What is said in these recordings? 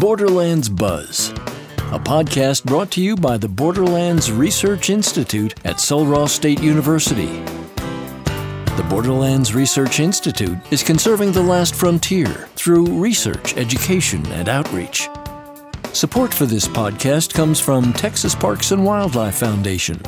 Borderlands Buzz, a podcast brought to you by the Borderlands Research Institute at Sul Ross State University. The Borderlands Research Institute is conserving the last frontier through research, education, and outreach. Support for this podcast comes from Texas Parks and Wildlife Foundation.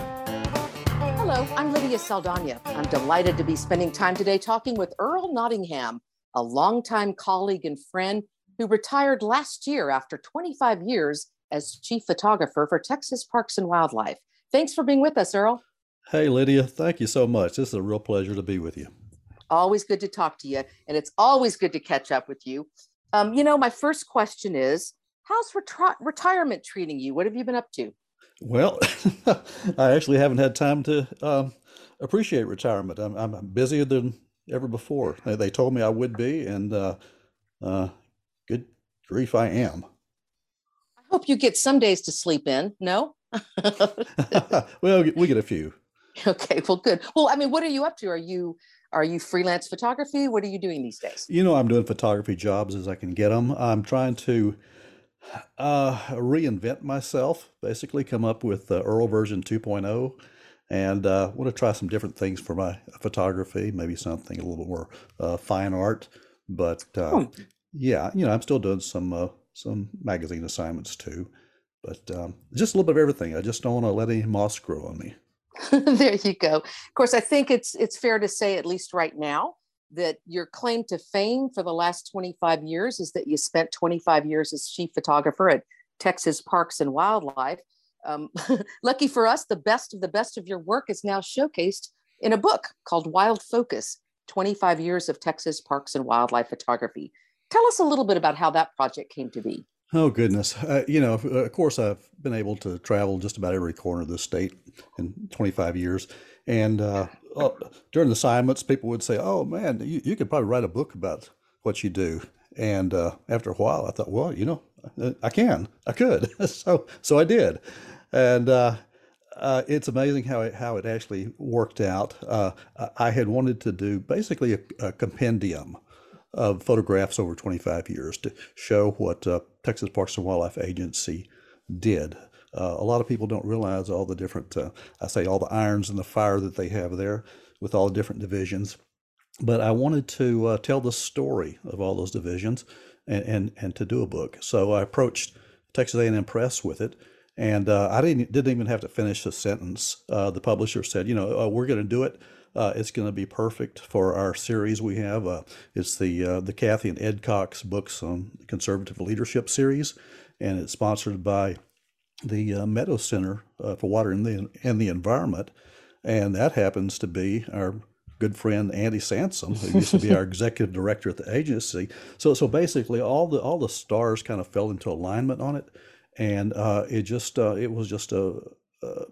Hello, I'm Lydia Saldana. I'm delighted to be spending time today talking with Earl Nottingham, a longtime colleague and friend who retired last year after 25 years as chief photographer for Texas Parks and Wildlife. Thanks for being with us, Earl. Hey, Lydia, thank you so much. This is a real pleasure to be with you. Always good to talk to you, and it's always good to catch up with you. Um, you know, my first question is How's retri- retirement treating you? What have you been up to? Well, I actually haven't had time to um, appreciate retirement. I'm, I'm busier than ever before. They, they told me I would be, and uh, uh, good grief, I am. I hope you get some days to sleep in. No? well, we get a few. Okay, well, good. Well, I mean, what are you up to? Are you are you freelance photography? What are you doing these days? You know, I'm doing photography jobs as I can get them. I'm trying to uh, reinvent myself, basically come up with uh, Earl version 2.0 and uh, want to try some different things for my photography, maybe something a little bit more uh, fine art. But uh, hmm. Yeah, you know, I'm still doing some uh, some magazine assignments too. But um, just a little bit of everything. I just don't want to let any moss grow on me. there you go. Of course, I think it's it's fair to say, at least right now, that your claim to fame for the last 25 years is that you spent 25 years as chief photographer at Texas Parks and Wildlife. Um, lucky for us, the best of the best of your work is now showcased in a book called Wild Focus 25 Years of Texas Parks and Wildlife Photography. Tell us a little bit about how that project came to be. Oh, goodness. Uh, you know, of course, I've been able to travel just about every corner of the state in 25 years. And uh, during the assignments, people would say, "Oh man, you, you could probably write a book about what you do." And uh, after a while, I thought, "Well, you know, I can, I could." so, so I did, and uh, uh, it's amazing how it how it actually worked out. Uh, I had wanted to do basically a, a, compendium of photographs over 25 years to show what uh, Texas Parks and Wildlife Agency did uh, a lot of people don't realize all the different, uh, I say, all the irons in the fire that they have there with all the different divisions. But I wanted to uh, tell the story of all those divisions and, and, and to do a book. So I approached Texas A&M Press with it. And uh, I didn't didn't even have to finish the sentence. Uh, the publisher said, "You know, we're going to do it. It's going to be perfect for our series we have. it's the the Kathie and Ed Cox books on conservative leadership series, and it's sponsored by the uh, Meadow Center uh, for Water and the, and the Environment. And that happens to be our good friend Andy Sansom, who used to be our executive director at the agency. So, so basically, all the all the stars kind of fell into alignment on it, and uh, it just uh, it was just a, uh,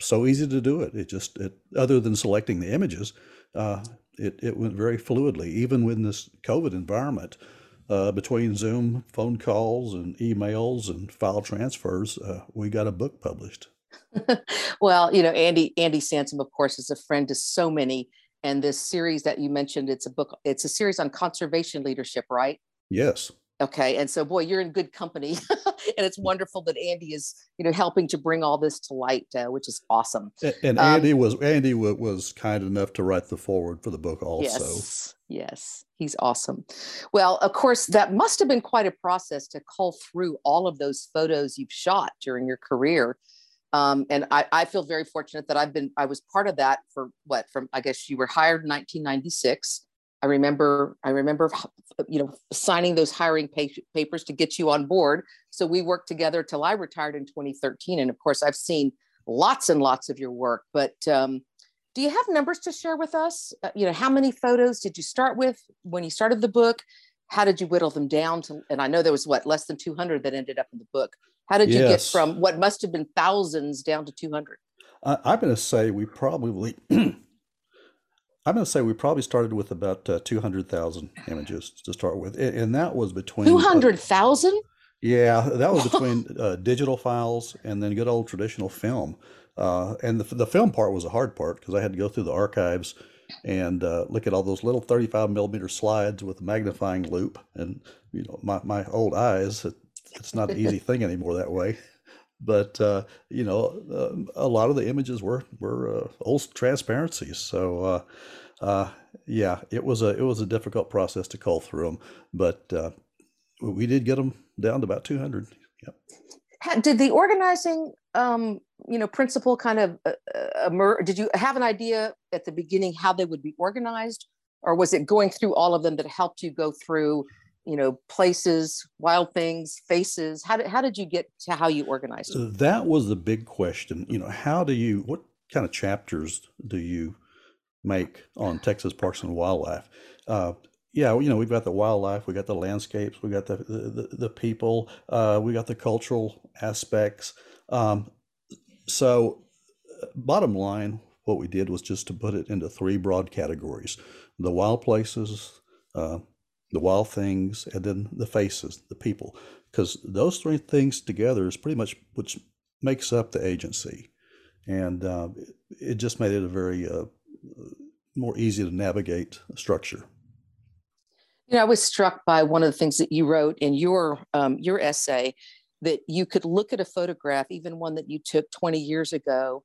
so easy to do it. It just it, other than selecting the images, uh, it it went very fluidly, even with this COVID environment uh, between Zoom phone calls and emails and file transfers, uh, we got a book published. well, you know, Andy Andy Sansom, of course, is a friend to so many. And this series that you mentioned, it's a book. It's a series on conservation leadership, right? Yes. Okay, and so boy, you're in good company, and it's wonderful that Andy is, you know, helping to bring all this to light, uh, which is awesome. And, and um, Andy was Andy was kind enough to write the foreword for the book, also. Yes, yes, he's awesome. Well, of course, that must have been quite a process to cull through all of those photos you've shot during your career. Um, and I, I feel very fortunate that I've been I was part of that for what from I guess you were hired in 1996 I remember, I remember, you know, signing those hiring papers to get you on board. So we worked together till I retired in 2013. And of course, I've seen lots and lots of your work. But um, do you have numbers to share with us? Uh, you know, how many photos did you start with when you started the book? How did you whittle them down to? And I know there was what less than 200 that ended up in the book. How did you get from what must have been thousands down to 200? I, I'm going to say we probably I'm going to say we probably started with about uh, 200,000 images to start with. And that was between 200,000? Uh, yeah, that was between uh, digital files and then good old traditional film. Uh, and the, the film part was a hard part because I had to go through the archives and uh, look at all those little 35 millimeter slides with a magnifying loupe. And, you know, my, my old eyes it's not an easy thing anymore that way. But uh, you know, uh, a lot of the images were were uh, old transparencies. So uh, yeah, it was a it was a difficult process to call through them, but we did get them down to about 200. Yep. Did the organizing, um, you know, principle kind of uh, emerge? Did you have an idea at the beginning how they would be organized, or was it going through all of them that helped you go through? You know places wild things faces. How did, how did you get to how you organized it? that was the big question you know how do you what kind of chapters do you make on texas parks and wildlife? Uh, yeah you know we've got the wildlife we got the landscapes we got the the, the people uh, we got the cultural aspects. Um, so uh, bottom line what we did was just to put it into three broad categories. The wild places uh, the wild things, and then the faces, the people. Because those three things together is pretty much which makes up the agency. And uh, it just made it a very uh, more easy to navigate structure. You know, I was struck by one of the things that you wrote in your um, your essay that you could look at a photograph, even one that you took 20 years ago,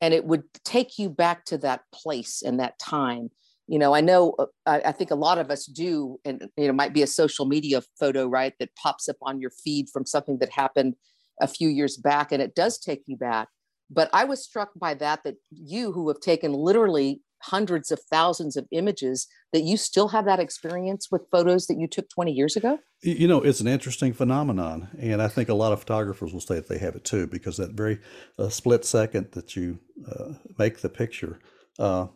and it would take you back to that place and that time you know i know uh, I, I, think a lot of us do and you know might be a social media photo right that pops up on your feed from something that happened a few years back and it does take you back. But i was struck by that that you who have taken literally hundreds of thousands of images that you still have that experience with photos that you took 20 years ago? You know it's an interesting phenomenon and i think a lot of photographers will say that they have it too because that very uh, split second that you uh, make the picture uh,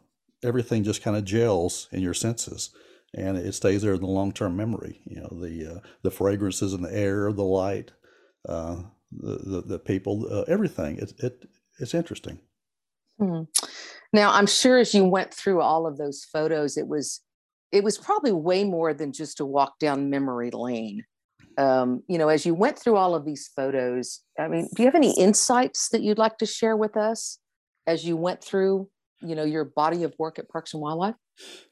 everything just kind of gels in your senses and it stays there in the long-term memory you know the uh, the fragrances in the air the light uh, the, the, the people uh, everything. It, it it's interesting. Hmm. now i'm sure as you went through all of those photos it was it was probably way more than just a walk down memory lane. Um, you know as you went through all of these photos i mean do you have any insights that you'd like to share with us as you went through you know your body of work at Parks and Wildlife?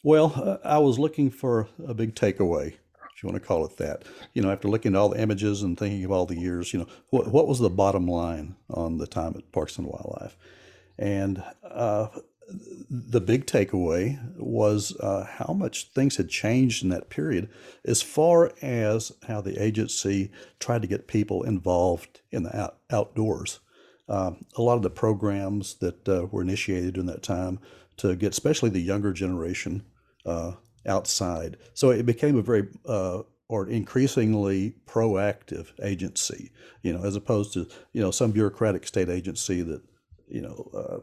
Well, uh, I was looking for a big takeaway, if you want to call it that. You know, after looking at all the images and thinking of all the years, you know, what what was the bottom line on the time at Parks and Wildlife? And uh, the big takeaway was uh, how much things had changed in that period as far as how the agency tried to get people involved in the out- outdoors. Uh, a lot of the programs that uh, were initiated during that time to get especially the younger generation uh, outside. So it became a very uh, or increasingly proactive agency, you know, as opposed to you know some bureaucratic state agency that you know uh,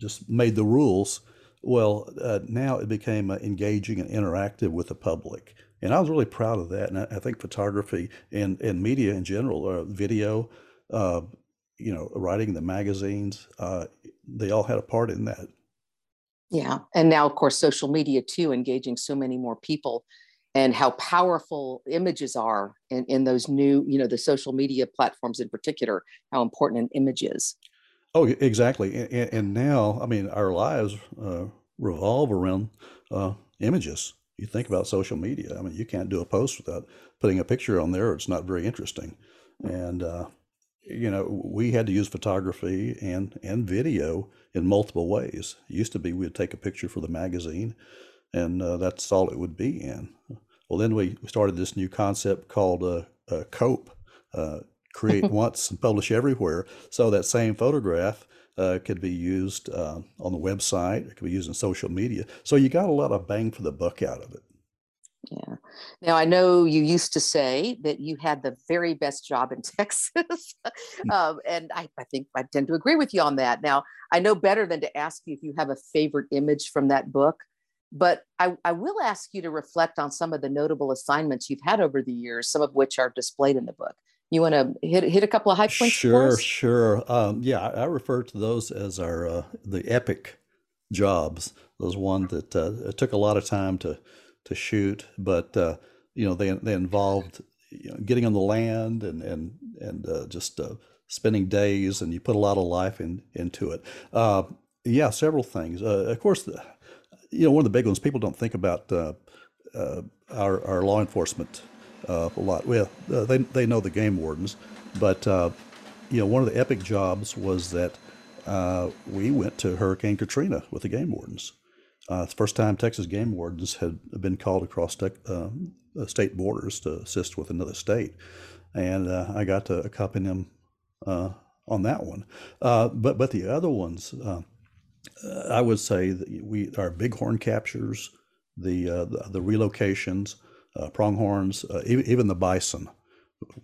just made the rules. Well, uh, now it became engaging and interactive with the public. And I was really proud of that. And I, I think photography and, and media in general, or video, uh, you know, writing the magazines, uh, they all had a part in that. Yeah. And now, of course, social media too, engaging so many more people and how powerful images are in, in those new, you know, the social media platforms in particular, how important an image is. Oh, exactly. And, and now, I mean, our lives uh, revolve around uh, images. You think about social media. I mean, you can't do a post without putting a picture on there. It's not very interesting. And, uh, you know, we had to use photography and, and video in multiple ways. It used to be we'd take a picture for the magazine, and uh, that's all it would be in. Well, then we started this new concept called uh, uh, COPE, uh, create once and publish everywhere. So that same photograph uh, could be used uh, on the website, it could be used in social media. So you got a lot of bang for the buck out of it. Yeah. Now I know you used to say that you had the very best job in Texas, mm. um, and I, I, think I tend to agree with you on that. Now I know better than to ask you if you have a favorite image from that book, but I, I will ask you to reflect on some of the notable assignments you've had over the years, some of which are displayed in the book. You want to hit hit a couple of high points? Sure, sure. Um, yeah, I, I, refer to those as our uh, the epic jobs. Those one that uh, took a lot of time to to shoot, but uh, you know they they involved you know, getting on the land and and and uh, just uh, spending days, and you put a lot of life in into it. Uh, yeah, several things. Uh, of course, the, you know one of the big ones people don't think about uh, our our law enforcement a lot. Well, they they know the game wardens, but you know one of the epic jobs was that we went to Hurricane Katrina with the game wardens. Uh, it's the first time Texas game wardens had been called across te- um, state borders to assist with another state, and uh, I got to accompany them on that one. but but the other ones, I would say that we our bighorn captures, the the, the relocations uh, pronghorns, uh, even, even the bison.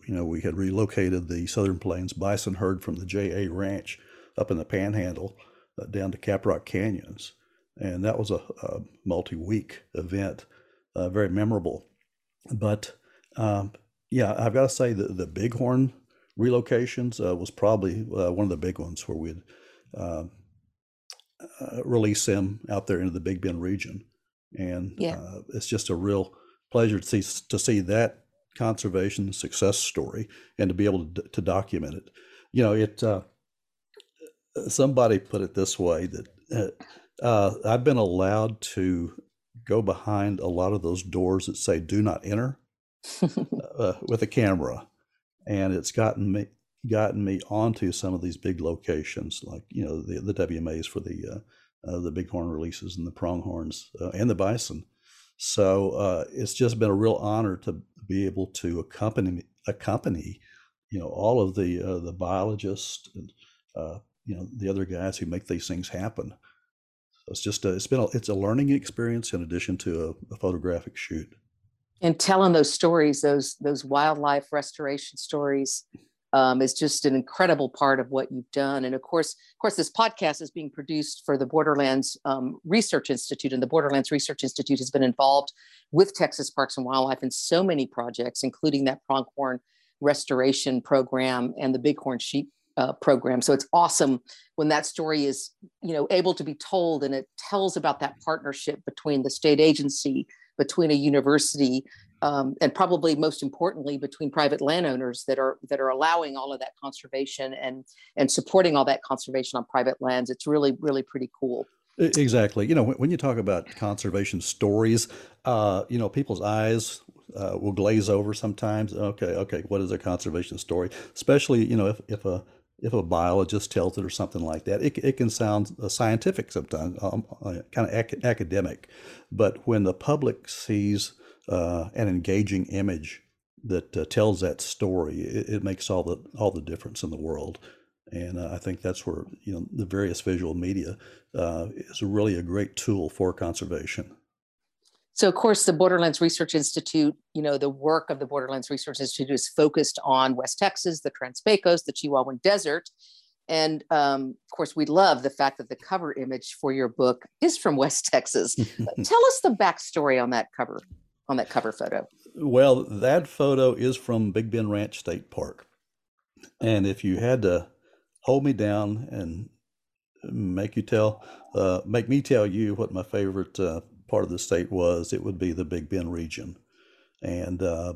You know, we had relocated the Southern Plains bison herd from the J.A. Ranch up in the Panhandle uh, down to Caprock Canyons. And that was a, a multi week event, uh, very memorable. But um, yeah, I've got to say that the Bighorn relocations uh, was probably uh, one of the big ones where we'd um, release them out there into the Big Bend region. And yeah. it's just a real pleasure to see to see that conservation success story and to be able to, to document it. You know, it. Uh, somebody put it this way that uh, uh, I've been allowed to go behind a lot of those doors that say "Do not enter" uh, with a camera, and it's gotten me gotten me onto some of these big locations, like you know the the WMAs for the uh, uh, the bighorn releases and the pronghorns uh, and the bison. So uh, it's just been a real honor to be able to accompany accompany, you know, all of the uh, the biologists and uh, you know the other guys who make these things happen. It's just a, it's been a, it's a learning experience in addition to a, a photographic shoot. And telling those stories, those those wildlife restoration stories, um, is just an incredible part of what you've done. And of course, of course, this podcast is being produced for the Borderlands um, Research Institute, and the Borderlands Research Institute has been involved with Texas Parks and Wildlife in so many projects, including that pronghorn restoration program and the bighorn sheep uh, program. So it's awesome when that story is, you know, able to be told, and it tells about that partnership between the state agency, between a university, um, and probably most importantly between private landowners that are that are allowing all of that conservation and and supporting all that conservation on private lands. It's really really pretty cool. Exactly. You know when, you talk about conservation stories uh, you know people's eyes uh, will glaze over sometimes. Okay okay what is a conservation story? Especially you know if, if a if a biologist tells it or something like that, it, it can sound uh, scientific sometimes, um, uh, kind of ac- academic. But when the public sees uh, an engaging image that uh, tells that story, it, it, makes all the all the difference in the world. And uh, I think that's where you know the various visual media uh, is really a great tool for conservation. So, of course, the Borderlands Research Institute, you know, the work of the Borderlands Research Institute is focused on West Texas, the Trans-Pecos, the Chihuahuan Desert. And um, of course, we love the fact that the cover image for your book is from West Texas. Tell us the backstory on that cover on that cover photo? Well, that photo is from Big Bend Ranch State Park. And if you had to hold me down and make you tell, uh, make me tell you what my favorite uh, part of the state was, it would be the Big Bend region, and uh,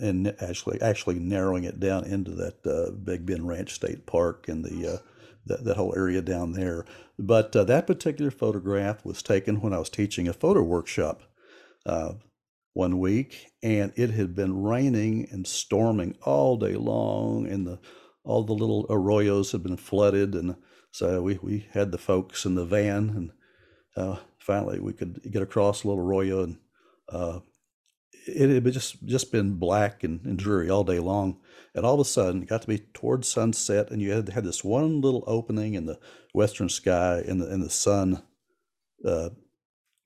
and actually actually narrowing it down into that uh, Big Bend Ranch State Park and the uh, that, that whole area down there. But uh, that particular photograph was taken when I was teaching a photo workshop uh, one week, and it had been raining and storming all day long, and the all the little arroyos had been flooded, and so we, we had the folks in the van, and uh, finally we could get across little arroyo, and uh, it had just just been black and, and, dreary all day long, and all of a sudden it got to be towards sunset, and you had had this one little opening in the western sky, and the and the sun uh,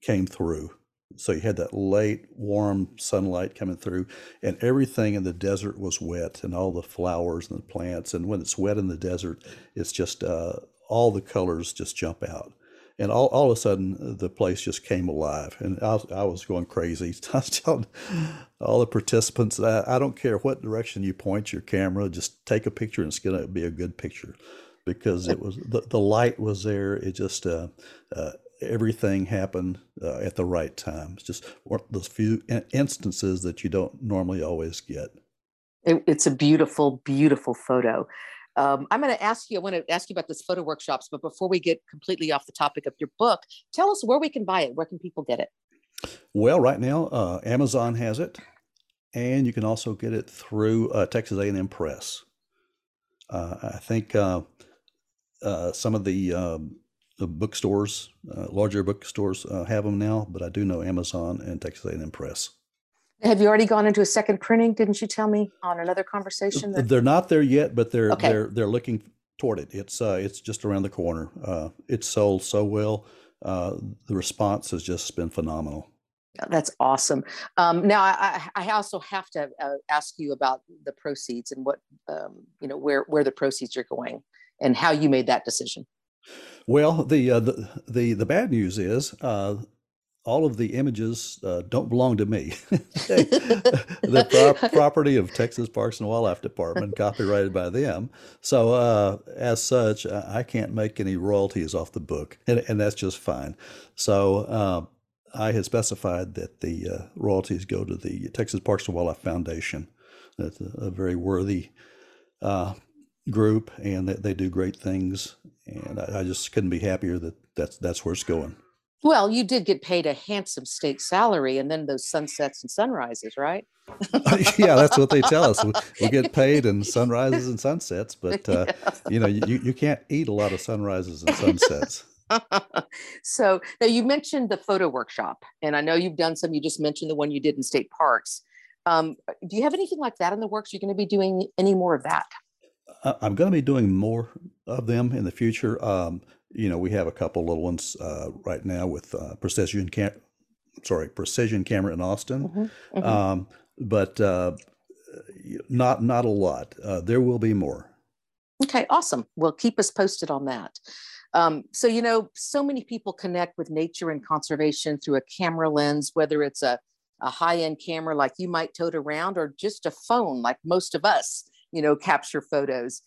came through so you had that late, warm sunlight coming through, and everything in the desert was wet, and all the flowers and the plants. And when it's wet in the desert, it's just uh, all the colors just jump out. And all, all of a sudden, the place just came alive. And I was, I was going crazy. I was telling all the participants, I, I don't care what direction you point your camera, just take a picture and it's going to be a good picture because it was the, the light was there. It just uh, uh, everything happened uh, at the right time. It's just those few instances that you don't normally always get. It, it's a beautiful, beautiful photo. Um, I'm going to ask you, I want to ask you about this photo workshops, but before we get completely off the topic of your book, tell us where we can buy it. Where can people get it? Well, right now, uh, Amazon has it. and you can also get it through uh, Texas A&M Press. Uh, I think uh, uh, some of the, um, the bookstores, uh, larger bookstores, have them now, but I do know Amazon and Texas A&M Press. Have you already gone into a second printing? Didn't you tell me on another conversation? That... They're not there yet, but they're okay. they're they're looking toward it. It's uh, it's just around the corner. Uh, it's sold so well. Uh, the response has just been phenomenal. That's awesome. Um, now, I, I, also have to uh, ask you about the proceeds and what um, you know where where the proceeds are going and how you made that decision. Well, the uh, the, the the bad news is uh, all of the images uh, don't belong to me. the pro- property of Texas Parks and Wildlife Department, copyrighted by them. So, uh, as such, I can't make any royalties off the book, and, and that's just fine. So, uh, I had specified that the uh, royalties go to the Texas Parks and Wildlife Foundation. That's a, a very worthy uh, group, and they, they, do great things. And I, I just couldn't be happier that that's that's where it's going. Well, you did get paid a handsome state salary and then those sunsets and sunrises, right? yeah, that's what they tell us. We, we, get paid in sunrises and sunsets, but uh, yeah. you know, you, you can't eat a lot of sunrises and sunsets. so now you mentioned the photo workshop, and I know you've done some. You just mentioned the one you did in state parks. Um, do you have anything like that in the works? You're going to be doing any more of that? I'm going to be doing more of them in the future. Um, you know, we have a couple little ones uh, right now with uh, precision cam, sorry, precision camera in Austin, mm-hmm. Mm-hmm. Um, but uh, not not a lot. Uh, there will be more. Okay, awesome. Well, keep us posted on that. Um, so you know, so many people connect with nature and conservation through a camera lens, whether it's a a high end camera like you might tote around, or just a phone like most of us, you know, capture photos.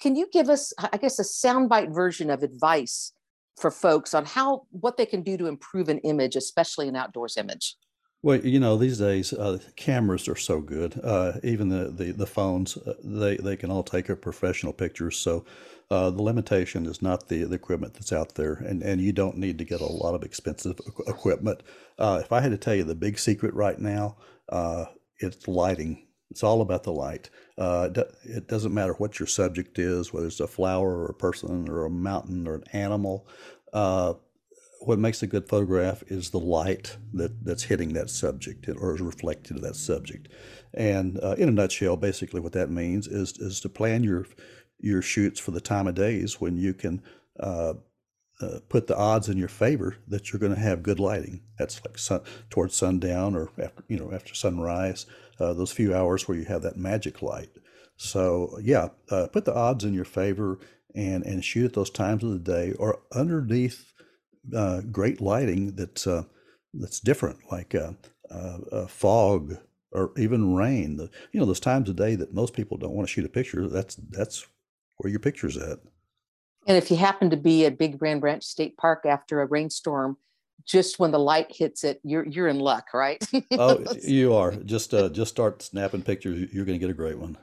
Can you give us, I guess, a soundbite version of advice for folks on how what they can do to improve an image, especially an outdoors image? Well, you know, these days uh, cameras are so good. Uh, even the the, the phones, uh, they they can all take a professional pictures. So uh, the limitation is not the, the equipment that's out there, and and you don't need to get a lot of expensive equipment. Uh, if I had to tell you the big secret right now, uh, it's lighting. It's all about the light. Uh, it doesn't matter what your subject is, whether it's a flower or a person or a mountain or an animal. Uh, what makes a good photograph is the light that, that's hitting that subject or is reflected to that subject. And uh, in a nutshell, basically what that means is is to plan your your shoots for the time of days when you can uh, uh, put the odds in your favor that you're going to have good lighting. That's like sun, towards sundown or after you know after sunrise uh, those few hours where you have that magic light. So yeah, uh, put the odds in your favor and and shoot at those times of the day or underneath uh, great lighting that's uh, that's different, like uh, fog or even rain. The, you know those times of day that most people don't want to shoot a picture. That's that's where your picture's at. And if you happen to be at Big Bend Ranch State Park after a rainstorm, just when the light hits it, you're you're in luck, right? oh, you are. Just uh, just start snapping pictures. You're going to get a great one.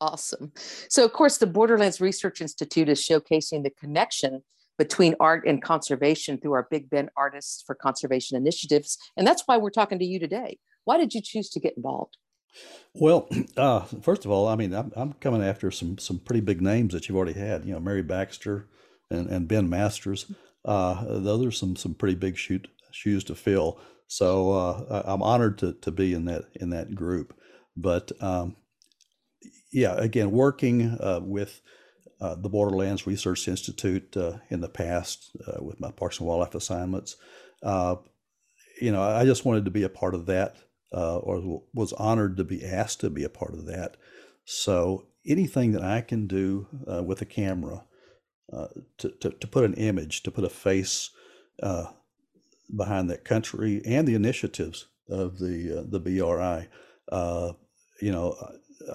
Awesome. So, of course, the Borderlands Research Institute is showcasing the connection between art and conservation through our Big Bend Artists for Conservation initiatives, and that's why we're talking to you today. Why did you choose to get involved? Well, uh, first of all, I mean, I'm, I'm coming after some some pretty big names that you've already had. You know, Mary Baxter and, and Ben Masters. Uh, those are some some pretty big shoot, shoes to fill. So uh, I'm honored to, to be in that in that group. But um, yeah, again, working uh, with uh, the Borderlands Research Institute uh, in the past uh, with my Parks and Wildlife assignments, you know, I just wanted to be a part of that, or was honored to be asked to be a part of that. So anything that I can do with a camera uh, to, to, to, put an image, to put a face uh, behind that country and the initiatives of the uh, the BRI. Uh, you know,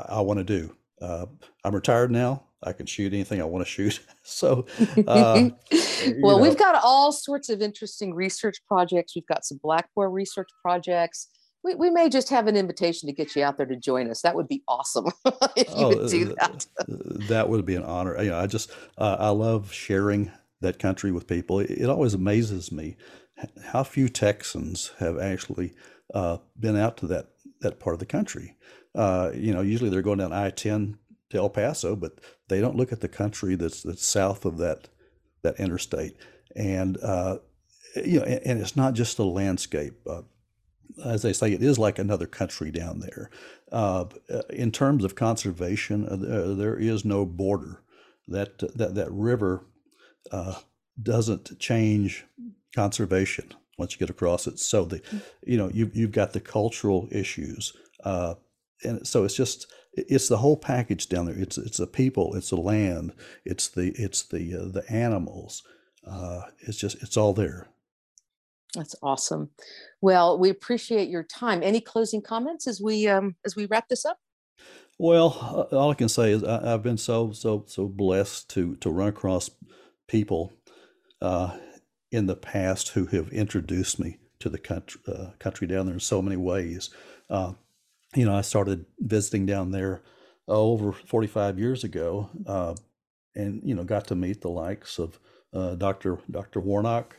I, I want to do. Uh, I'm retired now. I can shoot anything I want to shoot. so, well, know. we've got all sorts of interesting research projects. We've got some Black Bear research projects we, we may just have an invitation to get you out there to join us. That would be awesome if you oh, would do that. that would be an honor. You know, I just uh, I love sharing that country with people. It, it, always amazes me how few Texans have actually uh, been out to that that part of the country. Uh, you know, usually they're going down I ten to El Paso, but they don't look at the country that's that's south of that that interstate. And uh, you know, and, and, it's not just a landscape. Uh, as they say, it is like another country down there. Uh, in terms of conservation, uh, there is no border. That that that river uh, doesn't change conservation once you get across it. So the, you know, you you've got the cultural issues, uh, and so it's just it's the whole package down there. It's it's the people, it's the land, it's the it's the uh, the animals. Uh, it's just it's all there. That's awesome. Well, we appreciate your time. Any closing comments as we um, as we wrap this up? Well, uh, all I can say is I, have been so so so blessed to to run across people uh, in the past who have introduced me to the country, uh, country down there in so many ways. Uh, you know, I started visiting down there oh, over 45 years ago, uh, and you know, got to meet the likes of uh, Dr. Dr. Warnock,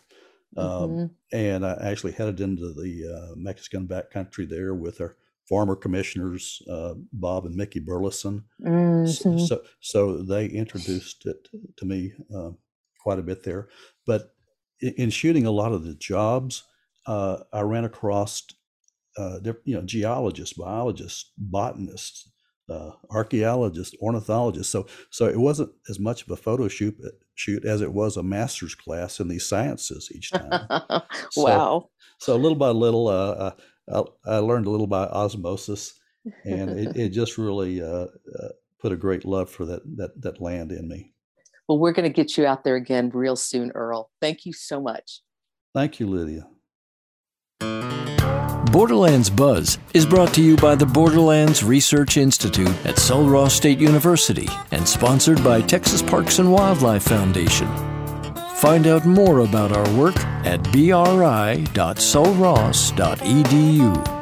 um, mm-hmm. and I actually headed into the uh, Mexican backcountry there with our former commissioners uh, Bob and Mickey Burleson. Mm-hmm. So, so they introduced it to me uh, quite a bit there. But in, in shooting a lot of the jobs, uh, I ran across uh, you know, geologists, biologists, botanists, uh, archaeologists, ornithologists. So, so it wasn't as much of a photo shoot, uh, shoot as it was a master's class in these sciences each time. wow! So little by little, uh, uh I, I, learned a little by osmosis, and it, it just really uh, uh, put a great love for that that that land in me. Well, we're going to get you out there again real soon, Earl. Thank you so much. Thank you, Lydia. Borderlands Buzz is brought to you by the Borderlands Research Institute at Sul Ross State University and sponsored by Texas Parks and Wildlife Foundation. Find out more about our work at bri.sulross.edu.